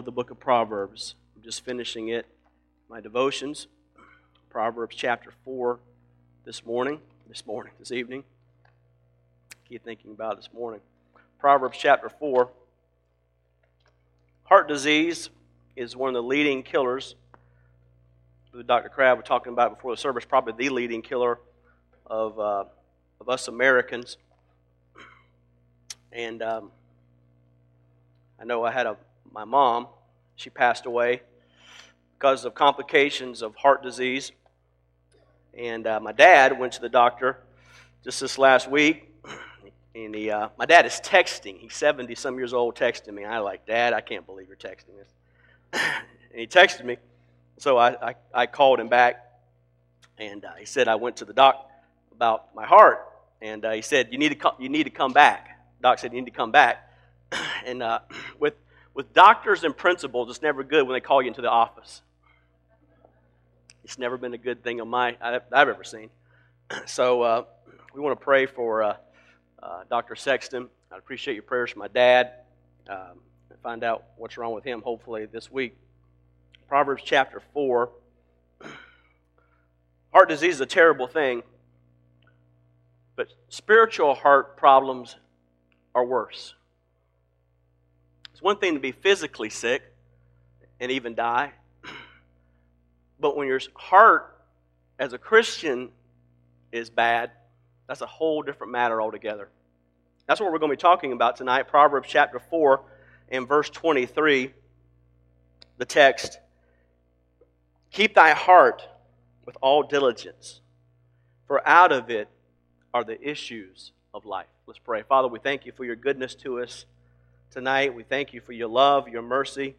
Love the book of Proverbs. I'm just finishing it, my devotions. Proverbs chapter 4 this morning, this morning, this evening. Keep thinking about this morning. Proverbs chapter 4. Heart disease is one of the leading killers. Dr. Crabb was talking about before the service, probably the leading killer of, uh, of us Americans. And um, I know I had a, my mom, she passed away because of complications of heart disease. And uh, my dad went to the doctor just this last week, and he, uh, my dad is texting. He's 70 some years old, texting me. I like, Dad, I can't believe you're texting this. and he texted me, so I, I, I called him back, and uh, he said I went to the doc about my heart, and uh, he said you need to come, you need to come back. Doc said you need to come back, and uh, with with doctors and principals, it's never good when they call you into the office. It's never been a good thing on my I've, I've ever seen. So uh, we want to pray for uh, uh, Dr. Sexton. I appreciate your prayers for my dad. Um, find out what's wrong with him. Hopefully this week. Proverbs chapter four. Heart disease is a terrible thing, but spiritual heart problems are worse. It's one thing to be physically sick and even die. But when your heart as a Christian is bad, that's a whole different matter altogether. That's what we're going to be talking about tonight. Proverbs chapter 4 and verse 23, the text Keep thy heart with all diligence, for out of it are the issues of life. Let's pray. Father, we thank you for your goodness to us tonight. We thank you for your love, your mercy.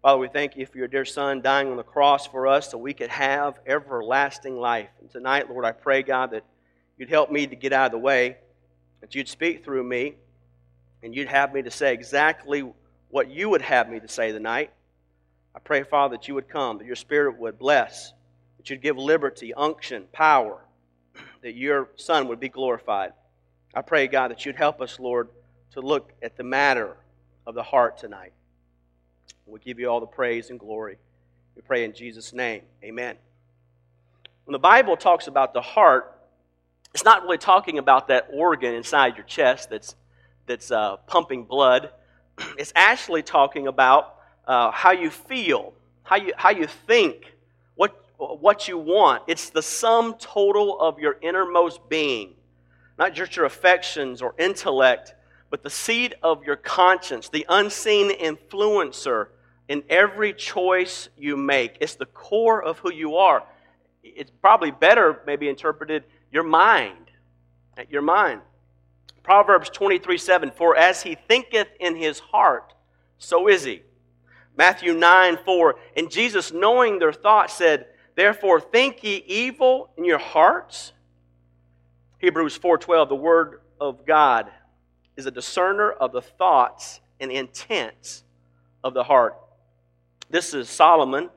Father, we thank you for your dear Son dying on the cross for us so we could have everlasting life. And tonight, Lord, I pray, God, that you'd help me to get out of the way, that you'd speak through me, and you'd have me to say exactly what you would have me to say tonight. I pray, Father, that you would come, that your Spirit would bless, that you'd give liberty, unction, power, that your Son would be glorified. I pray, God, that you'd help us, Lord, to look at the matter of the heart tonight. We give you all the praise and glory. We pray in Jesus' name. Amen. When the Bible talks about the heart, it's not really talking about that organ inside your chest that's, that's uh, pumping blood. It's actually talking about uh, how you feel, how you, how you think, what, what you want. It's the sum total of your innermost being, not just your affections or intellect but the seed of your conscience, the unseen influencer in every choice you make. It's the core of who you are. It's probably better, maybe interpreted, your mind. Your mind. Proverbs 23 7 For as he thinketh in his heart, so is he. Matthew 9 4 And Jesus, knowing their thoughts, said, Therefore think ye evil in your hearts. Hebrews 4:12 The word of God is a discerner of the thoughts and intents of the heart. This is Solomon,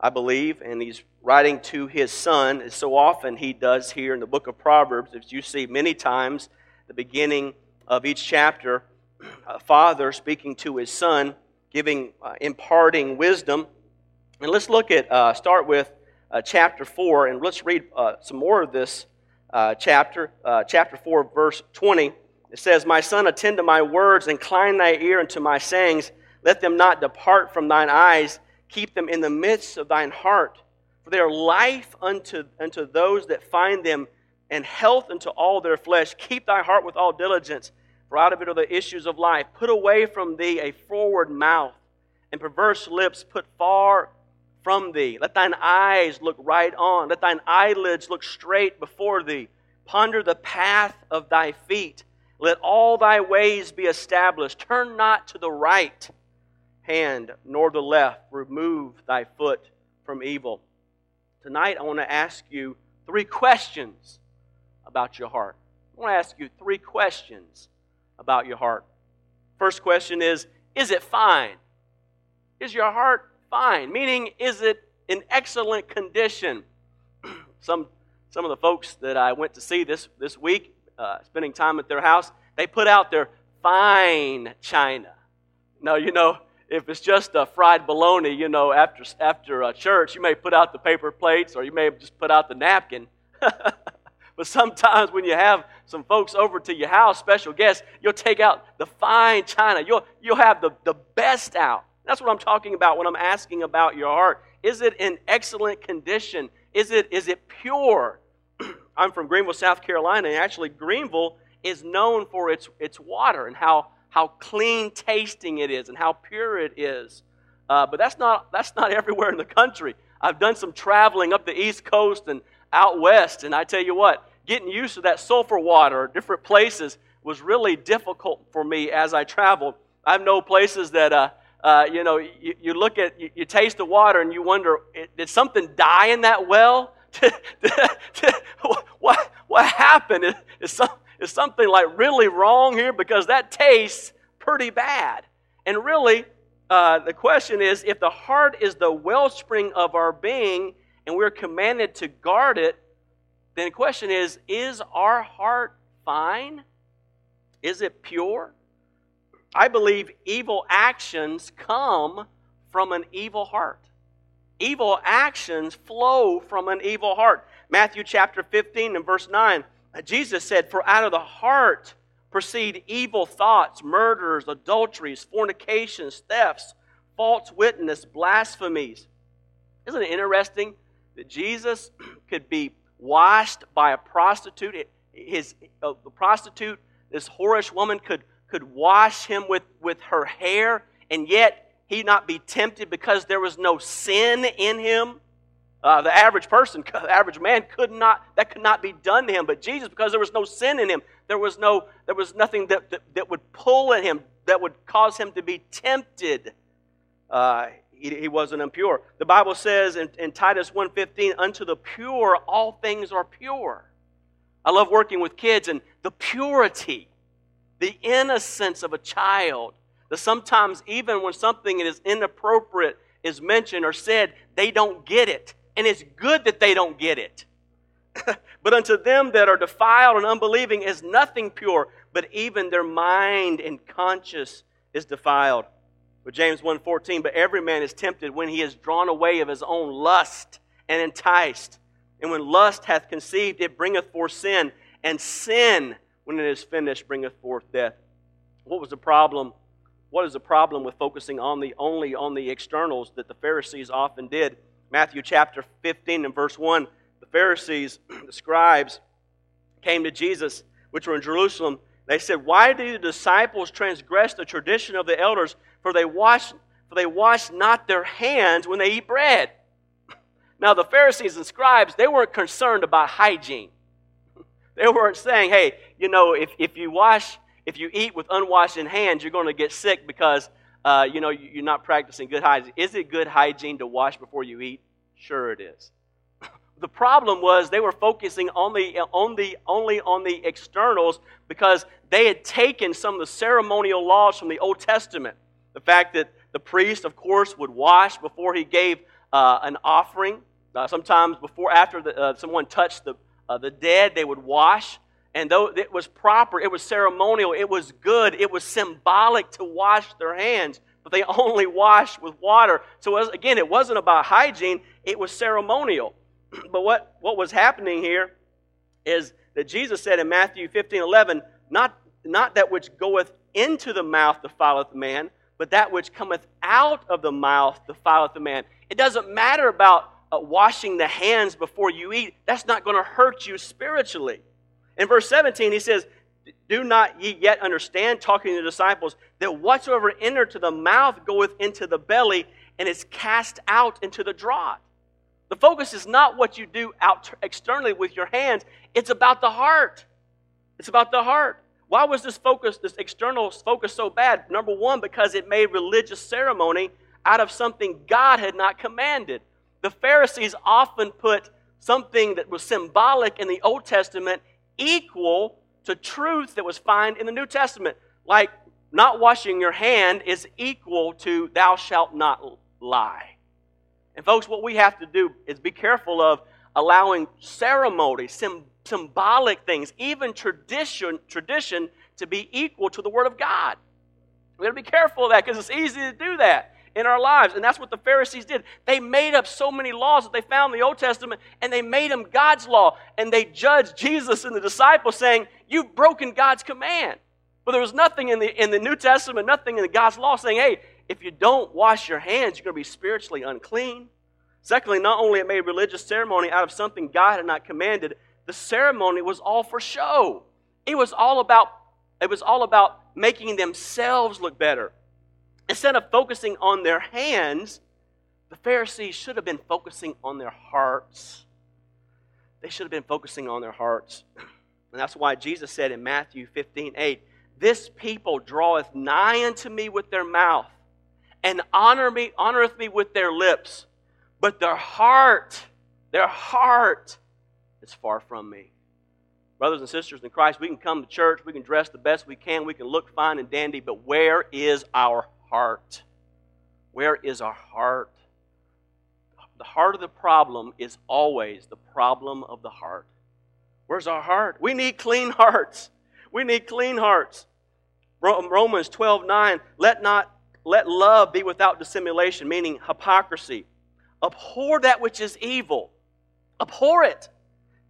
I believe, and he's writing to his son, as so often he does here in the book of Proverbs. As you see many times, the beginning of each chapter, a father speaking to his son, giving, uh, imparting wisdom. And let's look at, uh, start with uh, chapter 4, and let's read uh, some more of this uh, chapter, uh, chapter 4, verse 20. It says, My son, attend to my words, incline thy ear unto my sayings. Let them not depart from thine eyes. Keep them in the midst of thine heart. For they are life unto, unto those that find them, and health unto all their flesh. Keep thy heart with all diligence. for out of it are the issues of life. Put away from thee a forward mouth, and perverse lips put far from thee. Let thine eyes look right on. Let thine eyelids look straight before thee. Ponder the path of thy feet. Let all thy ways be established. Turn not to the right hand nor the left. Remove thy foot from evil. Tonight, I want to ask you three questions about your heart. I want to ask you three questions about your heart. First question is Is it fine? Is your heart fine? Meaning, is it in excellent condition? some, some of the folks that I went to see this, this week, uh, spending time at their house, they put out their fine china. Now, you know, if it's just a fried bologna, you know, after, after a church, you may put out the paper plates or you may just put out the napkin. but sometimes when you have some folks over to your house, special guests, you'll take out the fine china. You'll, you'll have the, the best out. That's what I'm talking about when I'm asking about your heart. Is it in excellent condition? Is it, is it pure? I'm from Greenville, South Carolina, and actually, Greenville is known for its, its water and how how clean tasting it is and how pure it is. Uh, but that's not, that's not everywhere in the country. I've done some traveling up the East Coast and out west, and I tell you what, getting used to that sulfur water, different places, was really difficult for me as I traveled. I've known places that, uh, uh, you know, you, you look at, you, you, taste the water and you wonder, did something die in that well? what, what happened? Is, is, some, is something like really wrong here? Because that tastes pretty bad. And really, uh, the question is if the heart is the wellspring of our being and we're commanded to guard it, then the question is is our heart fine? Is it pure? I believe evil actions come from an evil heart. Evil actions flow from an evil heart. Matthew chapter 15 and verse 9 Jesus said, For out of the heart proceed evil thoughts, murders, adulteries, fornications, thefts, false witness, blasphemies. Isn't it interesting that Jesus could be washed by a prostitute? His, uh, the prostitute, this whorish woman, could, could wash him with, with her hair, and yet he not be tempted because there was no sin in him? Uh, the average person, the average man, could not that could not be done to him. But Jesus, because there was no sin in him, there was no there was nothing that that, that would pull at him that would cause him to be tempted. Uh, he, he, wasn't impure. The Bible says in, in Titus 1.15, unto the pure all things are pure. I love working with kids and the purity, the innocence of a child. That sometimes even when something is inappropriate is mentioned or said, they don't get it and it's good that they don't get it. but unto them that are defiled and unbelieving is nothing pure, but even their mind and conscience is defiled. But James 1:14, but every man is tempted when he is drawn away of his own lust and enticed. And when lust hath conceived, it bringeth forth sin, and sin, when it is finished, bringeth forth death. What was the problem? What is the problem with focusing on the only on the externals that the Pharisees often did? Matthew chapter 15 and verse 1, the Pharisees, the scribes, came to Jesus, which were in Jerusalem. They said, Why do the disciples transgress the tradition of the elders? For they wash, for they wash not their hands when they eat bread. Now, the Pharisees and scribes, they weren't concerned about hygiene. They weren't saying, hey, you know, if, if you wash, if you eat with unwashed hands, you're going to get sick because uh, you know, you're not practicing good hygiene. Is it good hygiene to wash before you eat? Sure, it is. the problem was they were focusing on the, on the, only on the externals because they had taken some of the ceremonial laws from the Old Testament. The fact that the priest, of course, would wash before he gave uh, an offering. Uh, sometimes before, after the, uh, someone touched the, uh, the dead, they would wash. And though it was proper, it was ceremonial, it was good, it was symbolic to wash their hands, but they only washed with water. So, was, again, it wasn't about hygiene, it was ceremonial. but what, what was happening here is that Jesus said in Matthew 15 11, not, not that which goeth into the mouth defileth man, but that which cometh out of the mouth defileth the man. It doesn't matter about uh, washing the hands before you eat, that's not going to hurt you spiritually. In verse 17, he says, Do not ye yet understand, talking to the disciples, that whatsoever entered to the mouth goeth into the belly and is cast out into the draught. The focus is not what you do out externally with your hands, it's about the heart. It's about the heart. Why was this focus, this external focus, so bad? Number one, because it made religious ceremony out of something God had not commanded. The Pharisees often put something that was symbolic in the Old Testament equal to truth that was found in the New Testament. Like not washing your hand is equal to thou shalt not lie. And folks, what we have to do is be careful of allowing ceremony, sim- symbolic things, even tradition, tradition to be equal to the Word of God. We got to be careful of that because it's easy to do that in our lives. And that's what the Pharisees did. They made up so many laws that they found in the Old Testament and they made them God's law. And they judged Jesus and the disciples saying, You've broken God's command. But there was nothing in the, in the New Testament, nothing in God's law saying, Hey, if you don't wash your hands, you're going to be spiritually unclean. Secondly, not only it made religious ceremony out of something God had not commanded, the ceremony was all for show. It was all about it was all about making themselves look better. Instead of focusing on their hands, the Pharisees should have been focusing on their hearts. They should have been focusing on their hearts. And that's why Jesus said in Matthew 15 8, This people draweth nigh unto me with their mouth, and honor me, honoreth me with their lips, but their heart, their heart is far from me. Brothers and sisters in Christ, we can come to church, we can dress the best we can, we can look fine and dandy, but where is our heart? Where is our heart? The heart of the problem is always the problem of the heart. Where's our heart? We need clean hearts. We need clean hearts. Romans 12 9, let not let love be without dissimulation, meaning hypocrisy. Abhor that which is evil. Abhor it.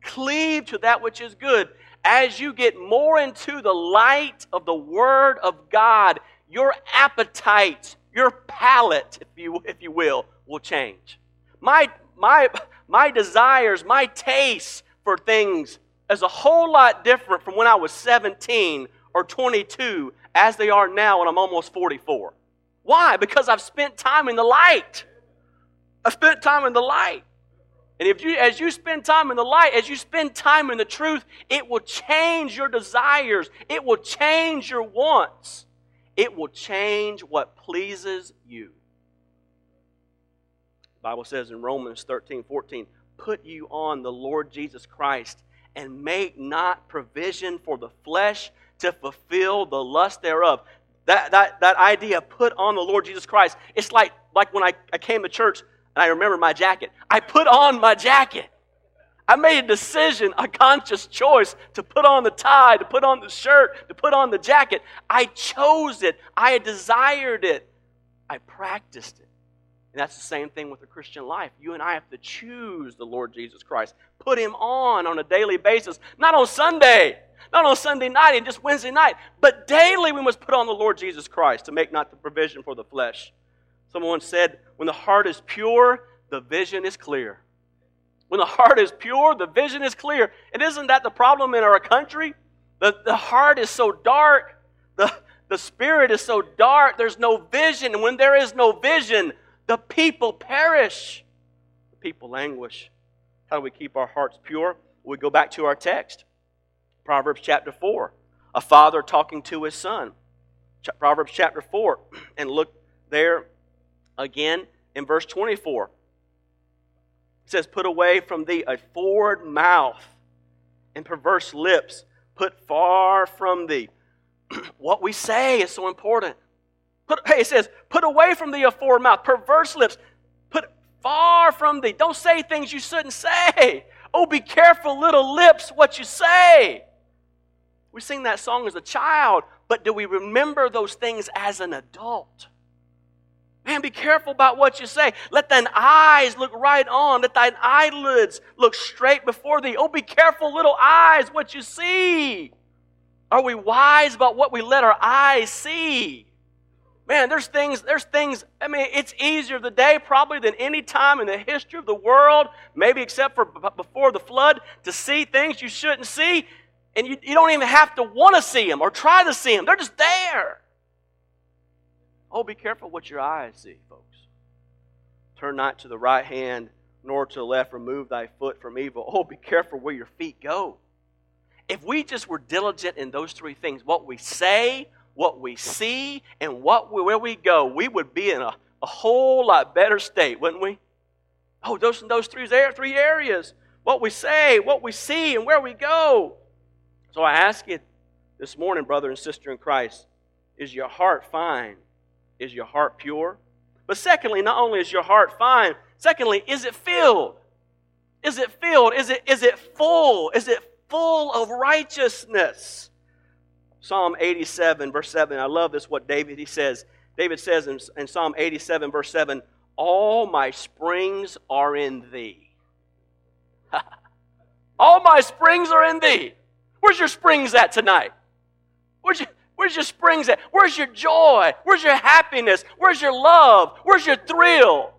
Cleave to that which is good. As you get more into the light of the Word of God, your appetite, your palate, if you, if you will, will change. My, my, my desires, my taste for things is a whole lot different from when I was 17 or 22 as they are now when I'm almost 44. Why? Because I've spent time in the light. I spent time in the light. And if you, as you spend time in the light, as you spend time in the truth, it will change your desires. It will change your wants. It will change what pleases you. The Bible says in Romans 13, 14, put you on the Lord Jesus Christ and make not provision for the flesh to fulfill the lust thereof. That, that, that idea, put on the Lord Jesus Christ, it's like, like when I, I came to church and I remember my jacket. I put on my jacket. I made a decision, a conscious choice to put on the tie, to put on the shirt, to put on the jacket. I chose it. I desired it. I practiced it. And that's the same thing with the Christian life. You and I have to choose the Lord Jesus Christ. Put him on on a daily basis. Not on Sunday, not on Sunday night and just Wednesday night, but daily we must put on the Lord Jesus Christ to make not the provision for the flesh. Someone said, when the heart is pure, the vision is clear. When the heart is pure, the vision is clear. And isn't that the problem in our country? The, the heart is so dark, the, the spirit is so dark, there's no vision. And when there is no vision, the people perish. The people languish. How do we keep our hearts pure? We go back to our text Proverbs chapter 4. A father talking to his son. Proverbs chapter 4. And look there again in verse 24. It says, Put away from thee a forward mouth and perverse lips. Put far from thee. what we say is so important. Put, hey, it says, Put away from thee a forward mouth, perverse lips. Put far from thee. Don't say things you shouldn't say. Oh, be careful, little lips, what you say. We sing that song as a child, but do we remember those things as an adult? Man, be careful about what you say. Let thine eyes look right on. Let thine eyelids look straight before thee. Oh, be careful, little eyes, what you see. Are we wise about what we let our eyes see? Man, there's things, there's things, I mean, it's easier today probably than any time in the history of the world, maybe except for before the flood, to see things you shouldn't see. and you, you don't even have to want to see them or try to see them. They're just there. Oh, be careful what your eyes see, folks. Turn not to the right hand nor to the left. Remove thy foot from evil. Oh, be careful where your feet go. If we just were diligent in those three things, what we say, what we see, and what we, where we go, we would be in a, a whole lot better state, wouldn't we? Oh, those those three, three areas. What we say, what we see, and where we go. So I ask you this morning, brother and sister in Christ, is your heart fine? Is your heart pure? But secondly, not only is your heart fine, secondly, is it filled? Is it filled? Is it, is it full? Is it full of righteousness? Psalm 87, verse 7. I love this, what David, he says. David says in, in Psalm 87, verse 7, All my springs are in thee. All my springs are in thee. Where's your springs at tonight? Where's your, where's your springs at? Where's your joy? Where's your happiness? Where's your love? Where's your thrill?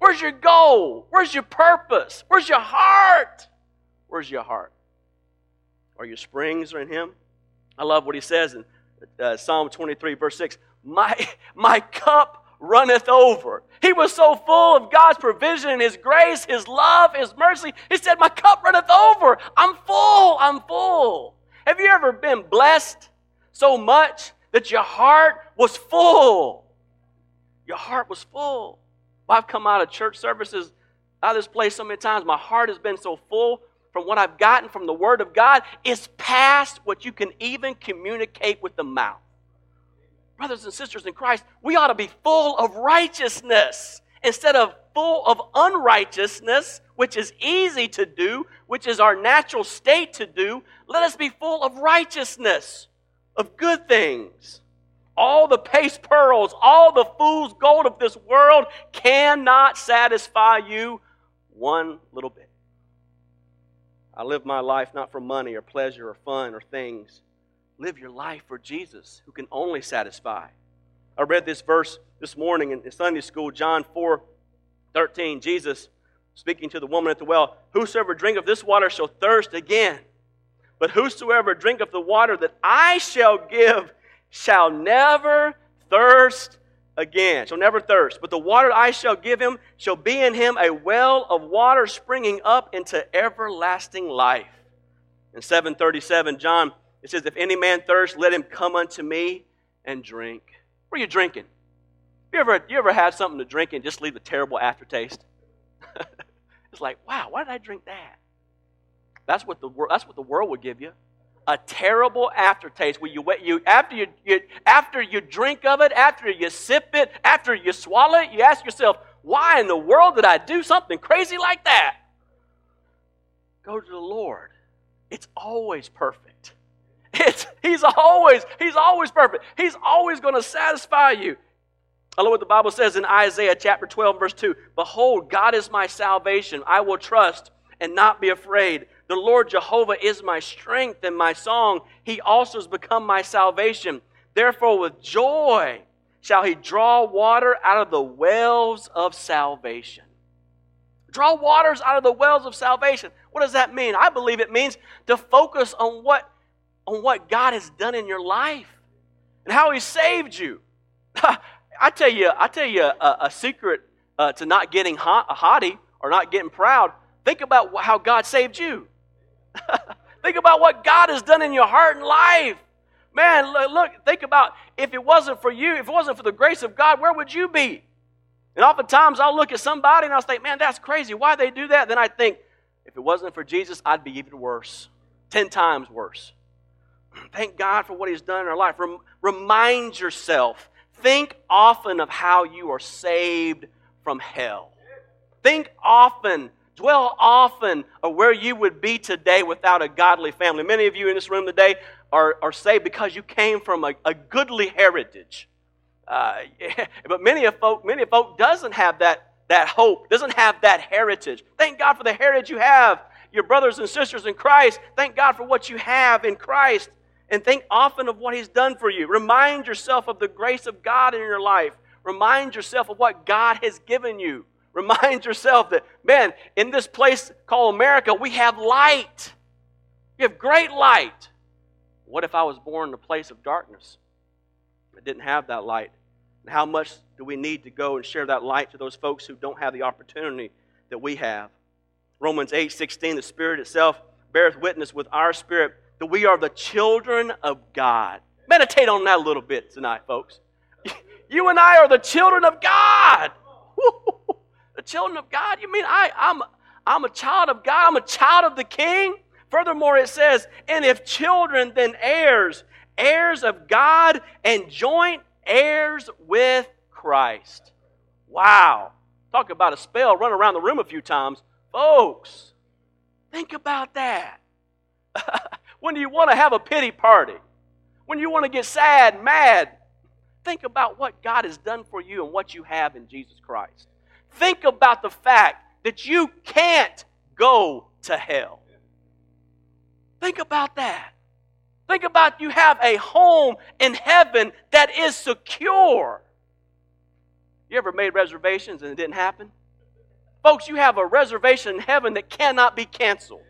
Where's your goal? Where's your purpose? Where's your heart? Where's your heart? Are your springs are in Him? I love what He says in uh, Psalm 23, verse 6. My, my cup runneth over. He was so full of God's provision, His grace, His love, His mercy. He said, My cup runneth over. I'm full. I'm full. Have you ever been blessed so much that your heart was full? Your heart was full. I've come out of church services, out of this place so many times. My heart has been so full from what I've gotten from the Word of God. It's past what you can even communicate with the mouth brothers and sisters in Christ, we ought to be full of righteousness instead of full of unrighteousness, which is easy to do, which is our natural state to do. Let us be full of righteousness, of good things. All the paste pearls, all the fool's gold of this world cannot satisfy you one little bit. I live my life not for money or pleasure or fun or things, Live your life for Jesus, who can only satisfy. I read this verse this morning in Sunday school, John 4 13. Jesus speaking to the woman at the well Whosoever drinketh this water shall thirst again. But whosoever drinketh the water that I shall give shall never thirst again. Shall never thirst. But the water I shall give him shall be in him a well of water springing up into everlasting life. In 737, John it says, If any man thirst, let him come unto me and drink. What are you drinking? You ever, you ever had something to drink and just leave a terrible aftertaste? it's like, wow, why did I drink that? That's what the, that's what the world would give you. A terrible aftertaste where you, you, after, you, you, after you drink of it, after you sip it, after you swallow it, you ask yourself, why in the world did I do something crazy like that? Go to the Lord. It's always perfect. It's, he's always, he's always perfect. He's always going to satisfy you. I love what the Bible says in Isaiah chapter 12, verse 2. Behold, God is my salvation. I will trust and not be afraid. The Lord Jehovah is my strength and my song. He also has become my salvation. Therefore, with joy shall he draw water out of the wells of salvation. Draw waters out of the wells of salvation. What does that mean? I believe it means to focus on what on what God has done in your life and how He saved you. I tell you, I tell you a, a secret uh, to not getting hot, a haughty or not getting proud. Think about how God saved you. think about what God has done in your heart and life. Man, look, think about if it wasn't for you, if it wasn't for the grace of God, where would you be? And oftentimes I'll look at somebody and I'll think, man, that's crazy. Why they do that? Then I think, if it wasn't for Jesus, I'd be even worse. Ten times worse. Thank God for what He's done in our life. Rem- remind yourself. Think often of how you are saved from hell. Think often, dwell often of where you would be today without a godly family. Many of you in this room today are, are saved because you came from a, a goodly heritage. Uh, but many of folk, many of folk doesn't have that, that hope, doesn't have that heritage. Thank God for the heritage you have. Your brothers and sisters in Christ, thank God for what you have in Christ and think often of what He's done for you. Remind yourself of the grace of God in your life. Remind yourself of what God has given you. Remind yourself that, man, in this place called America, we have light. You have great light. What if I was born in a place of darkness? I didn't have that light. And how much do we need to go and share that light to those folks who don't have the opportunity that we have? Romans 8 16, the Spirit itself beareth witness with our spirit that we are the children of God. Meditate on that a little bit tonight, folks. You and I are the children of God. The children of God? You mean I, I'm, I'm a child of God? I'm a child of the King? Furthermore, it says, and if children, then heirs, heirs of God and joint heirs with Christ. Wow. Talk about a spell, run around the room a few times. Folks, think about that. when do you want to have a pity party? When you want to get sad, mad, think about what God has done for you and what you have in Jesus Christ. Think about the fact that you can't go to hell. Think about that. Think about you have a home in heaven that is secure. You ever made reservations and it didn't happen? Folks, you have a reservation in heaven that cannot be canceled.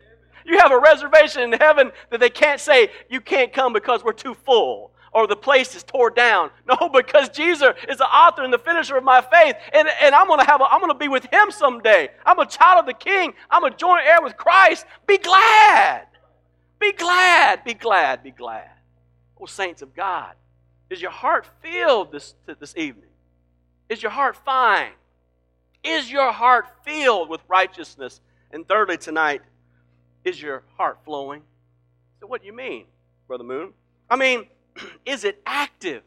You have a reservation in heaven that they can't say, you can't come because we're too full or the place is torn down. No, because Jesus is the author and the finisher of my faith. And, and I'm gonna have a, I'm gonna be with him someday. I'm a child of the king. I'm a joint heir with Christ. Be glad. Be glad. Be glad. Be glad. Oh, saints of God, is your heart filled this, this evening? Is your heart fine? Is your heart filled with righteousness? And thirdly, tonight, is your heart flowing? So, what do you mean, Brother Moon? I mean, is it active?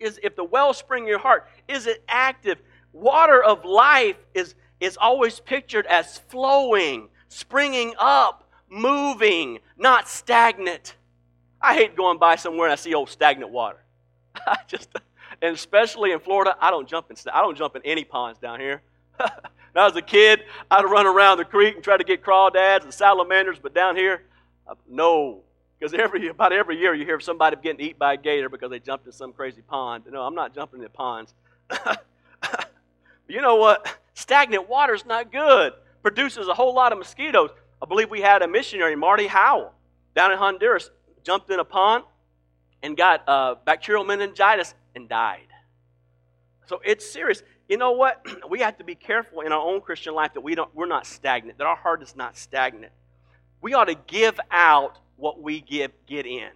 Is if the wellspring in your heart, is it active? Water of life is, is always pictured as flowing, springing up, moving, not stagnant. I hate going by somewhere and I see old stagnant water. I just and especially in Florida, I don't jump in I don't jump in any ponds down here. when I was a kid, I'd run around the creek and try to get crawdads and salamanders, but down here, uh, no, because every about every year you hear of somebody getting eaten by a gator because they jumped in some crazy pond. No, I'm not jumping in ponds. you know what? Stagnant water is not good. Produces a whole lot of mosquitoes. I believe we had a missionary, Marty Howell, down in Honduras, jumped in a pond and got uh, bacterial meningitis and died. So it's serious. You know what? We have to be careful in our own Christian life that we don't, we're not stagnant, that our heart is not stagnant. We ought to give out what we give, get in.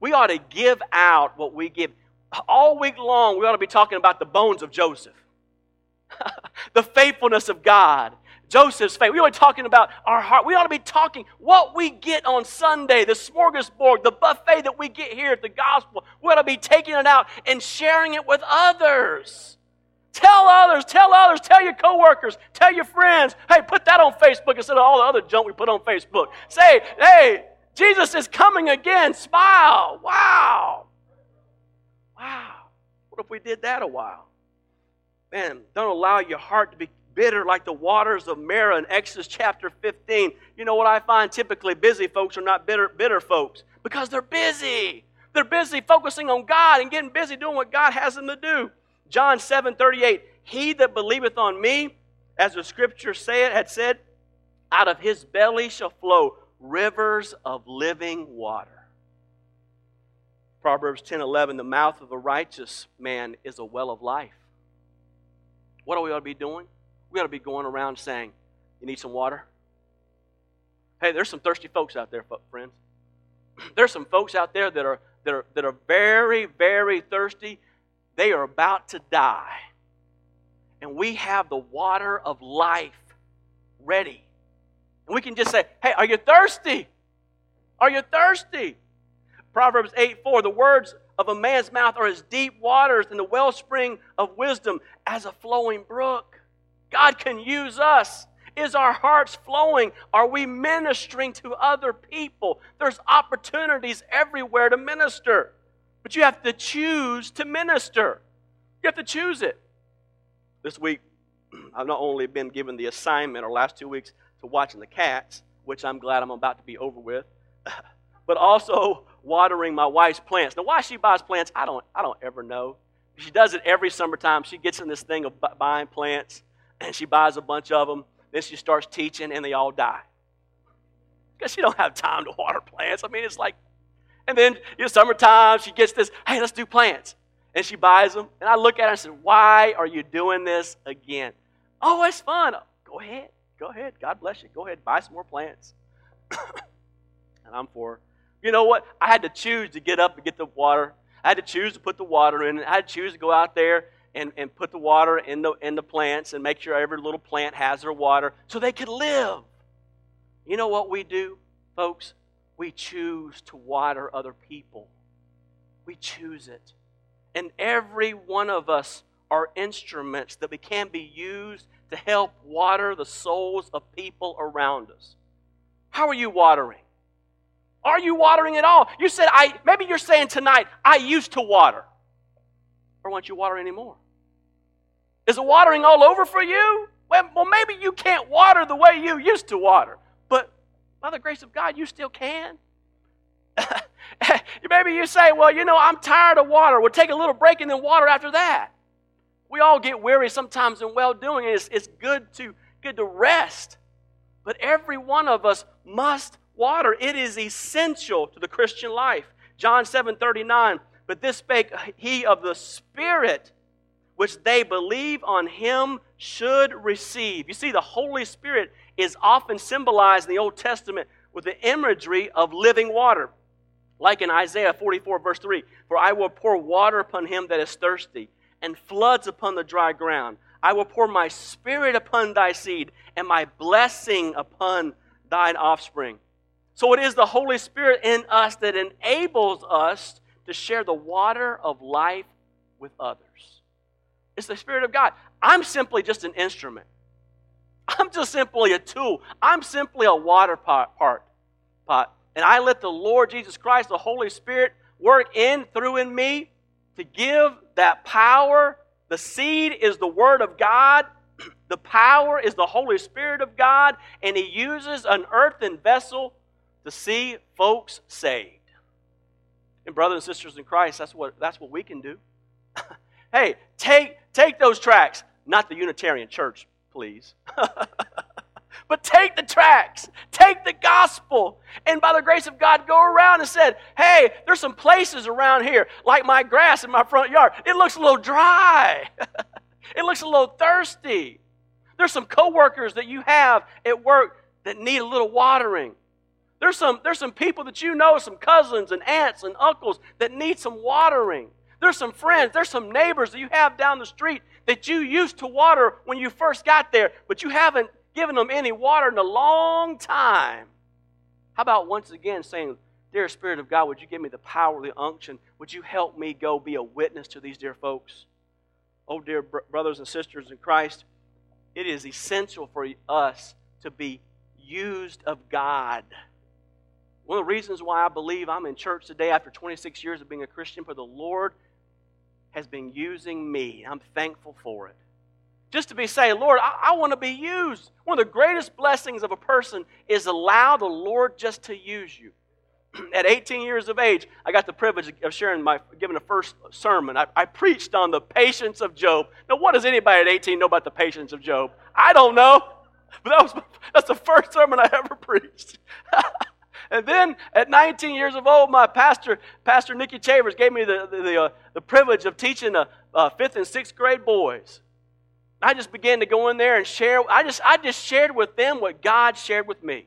We ought to give out what we give. All week long, we ought to be talking about the bones of Joseph, the faithfulness of God, Joseph's faith. We ought to be talking about our heart. We ought to be talking what we get on Sunday, the smorgasbord, the buffet that we get here at the gospel. We ought to be taking it out and sharing it with others. Tell others, tell others, tell your coworkers, tell your friends. Hey, put that on Facebook instead of all the other junk we put on Facebook. Say, hey, Jesus is coming again. Smile. Wow. Wow. What if we did that a while? Man, don't allow your heart to be bitter like the waters of Marah in Exodus chapter 15. You know what I find? Typically, busy folks are not bitter, bitter folks because they're busy. They're busy focusing on God and getting busy doing what God has them to do. John 7 38, he that believeth on me, as the scripture said, had said, out of his belly shall flow rivers of living water. Proverbs 10 11, the mouth of a righteous man is a well of life. What do we ought to be doing? We ought to be going around saying, You need some water? Hey, there's some thirsty folks out there, friends. There's some folks out there that are, that are, that are very, very thirsty they are about to die. And we have the water of life ready. We can just say, hey, are you thirsty? Are you thirsty? Proverbs 8 4 The words of a man's mouth are as deep waters and the wellspring of wisdom as a flowing brook. God can use us. Is our hearts flowing? Are we ministering to other people? There's opportunities everywhere to minister. But you have to choose to minister. You have to choose it. This week, I've not only been given the assignment, or last two weeks, to watching the cats, which I'm glad I'm about to be over with, but also watering my wife's plants. Now, why she buys plants, I don't, I don't ever know. She does it every summertime. She gets in this thing of buying plants, and she buys a bunch of them. Then she starts teaching, and they all die. because she don't have time to water plants. I mean, it's like, and then you know, summertime she gets this. Hey, let's do plants, and she buys them. And I look at her and said, Why are you doing this again? Oh, it's fun. Go ahead, go ahead. God bless you. Go ahead, buy some more plants. and I'm for. You know what? I had to choose to get up and get the water. I had to choose to put the water in. I had to choose to go out there and, and put the water in the, in the plants and make sure every little plant has their water so they could live. You know what we do, folks? We choose to water other people. We choose it. And every one of us are instruments that we can be used to help water the souls of people around us. How are you watering? Are you watering at all? You said, I maybe you're saying tonight, I used to water. Or won't you water anymore? Is the watering all over for you? Well, well, maybe you can't water the way you used to water, by the grace of God, you still can. maybe you say, well, you know, I'm tired of water. We'll take a little break and then water after that. We all get weary sometimes in well doing, and it's, it's good, to, good to rest. But every one of us must water. It is essential to the Christian life. John 7 39, but this spake he of the Spirit, which they believe on him should receive. You see, the Holy Spirit is often symbolized in the Old Testament with the imagery of living water. Like in Isaiah 44, verse 3 For I will pour water upon him that is thirsty, and floods upon the dry ground. I will pour my spirit upon thy seed, and my blessing upon thine offspring. So it is the Holy Spirit in us that enables us to share the water of life with others. It's the Spirit of God. I'm simply just an instrument. I'm just simply a tool. I'm simply a water pot, part, pot. And I let the Lord Jesus Christ, the Holy Spirit, work in, through, in me to give that power. The seed is the Word of God. The power is the Holy Spirit of God. And He uses an earthen vessel to see folks saved. And brothers and sisters in Christ, that's what, that's what we can do. hey, take, take those tracks, not the Unitarian Church, please. but take the tracks, take the gospel, and by the grace of God, go around and said, "Hey, there's some places around here, like my grass in my front yard. It looks a little dry. it looks a little thirsty. There's some coworkers that you have at work that need a little watering. There's some, there's some people that you know, some cousins and aunts and uncles that need some watering. There's some friends, there's some neighbors that you have down the street that you used to water when you first got there, but you haven't given them any water in a long time. How about once again saying, Dear Spirit of God, would you give me the power, the unction? Would you help me go be a witness to these dear folks? Oh, dear br- brothers and sisters in Christ, it is essential for us to be used of God. One of the reasons why I believe I'm in church today after 26 years of being a Christian, for the Lord has been using me. I'm thankful for it. Just to be saying, Lord, I, I want to be used. One of the greatest blessings of a person is allow the Lord just to use you. At 18 years of age, I got the privilege of sharing my giving a first sermon. I, I preached on the patience of Job. Now, what does anybody at 18 know about the patience of Job? I don't know, but that was that's the first sermon I ever preached. And then at 19 years of old, my pastor, Pastor Nikki Chambers, gave me the, the, the, uh, the privilege of teaching the uh, fifth and sixth grade boys. I just began to go in there and share. I just, I just shared with them what God shared with me.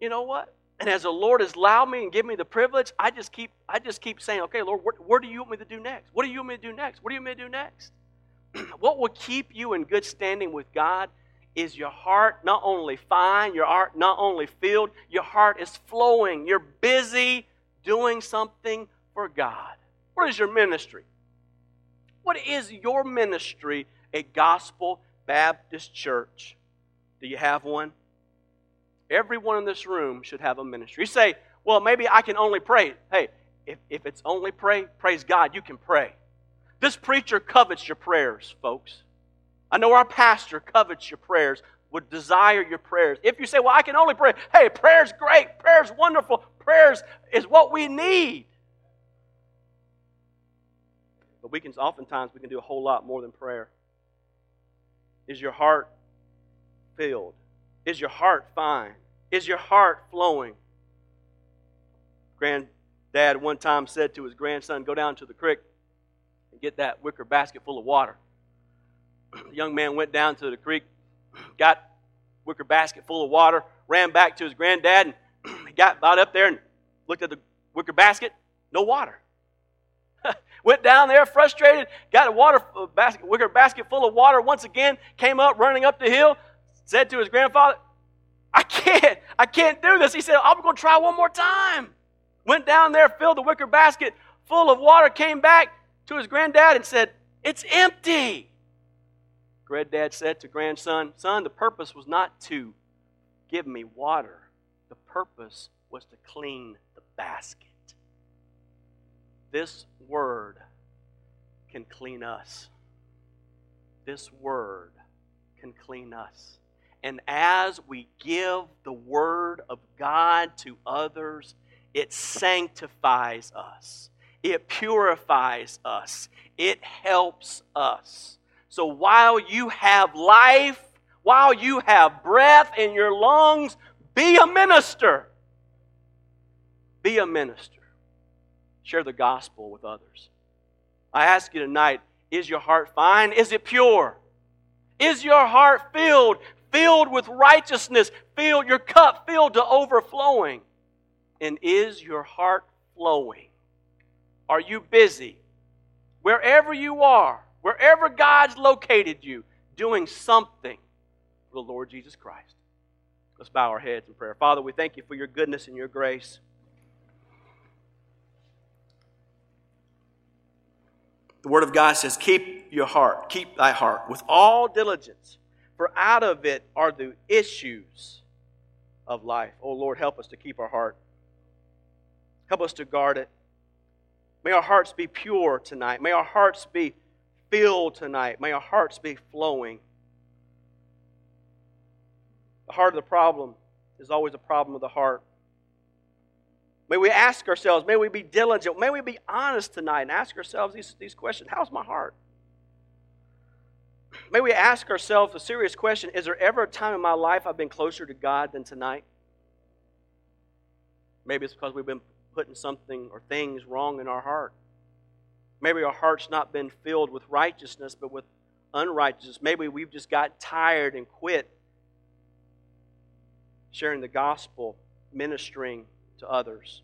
You know what? And as the Lord has allowed me and given me the privilege, I just keep, I just keep saying, okay, Lord, where do you want me to do next? What do you want me to do next? What do you want me to do next? what will keep you in good standing with God is your heart not only fine, your heart not only filled, your heart is flowing. You're busy doing something for God. What is your ministry? What is your ministry at Gospel Baptist Church? Do you have one? Everyone in this room should have a ministry. You say, well, maybe I can only pray. Hey, if, if it's only pray, praise God, you can pray. This preacher covets your prayers, folks. I know our pastor covets your prayers, would desire your prayers. If you say, Well, I can only pray, hey, prayer's great, prayer's wonderful, prayers is what we need. But we can oftentimes we can do a whole lot more than prayer. Is your heart filled? Is your heart fine? Is your heart flowing? Granddad one time said to his grandson, Go down to the creek and get that wicker basket full of water. Young man went down to the creek, got wicker basket full of water, ran back to his granddad, and got about up there and looked at the wicker basket, no water. Went down there frustrated, got a water uh, basket, wicker basket full of water once again, came up running up the hill, said to his grandfather, I can't, I can't do this. He said, I'm going to try one more time. Went down there, filled the wicker basket full of water, came back to his granddad and said, It's empty. Granddad said to grandson, Son, the purpose was not to give me water, the purpose was to clean the basket. This word can clean us. This word can clean us. And as we give the word of God to others, it sanctifies us, it purifies us, it helps us. So while you have life, while you have breath in your lungs, be a minister. Be a minister. Share the gospel with others. I ask you tonight is your heart fine? Is it pure? Is your heart filled? Filled with righteousness? Filled, your cup filled to overflowing? And is your heart flowing? Are you busy? Wherever you are, wherever God's located you, doing something for the Lord Jesus Christ. Let's bow our heads in prayer. Father, we thank you for your goodness and your grace. The Word of God says, Keep your heart, keep thy heart with all diligence, for out of it are the issues of life. Oh Lord, help us to keep our heart. Help us to guard it. May our hearts be pure tonight. May our hearts be filled tonight. May our hearts be flowing. The heart of the problem is always a problem of the heart. May we ask ourselves, may we be diligent, may we be honest tonight and ask ourselves these, these questions How's my heart? May we ask ourselves a serious question Is there ever a time in my life I've been closer to God than tonight? Maybe it's because we've been putting something or things wrong in our heart. Maybe our heart's not been filled with righteousness, but with unrighteousness. Maybe we've just got tired and quit sharing the gospel, ministering to others.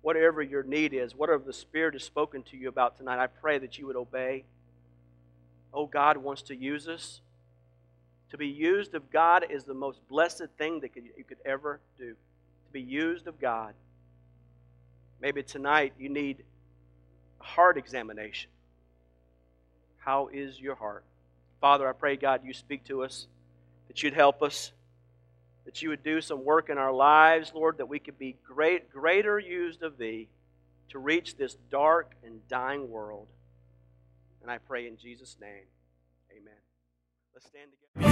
Whatever your need is, whatever the Spirit has spoken to you about tonight, I pray that you would obey. Oh, God wants to use us. To be used of God is the most blessed thing that you could ever do. To be used of God. Maybe tonight you need heart examination. How is your heart? Father, I pray, God, you speak to us, that you'd help us that you would do some work in our lives, Lord, that we could be great, greater used of Thee to reach this dark and dying world. And I pray in Jesus' name, amen. Let's stand together.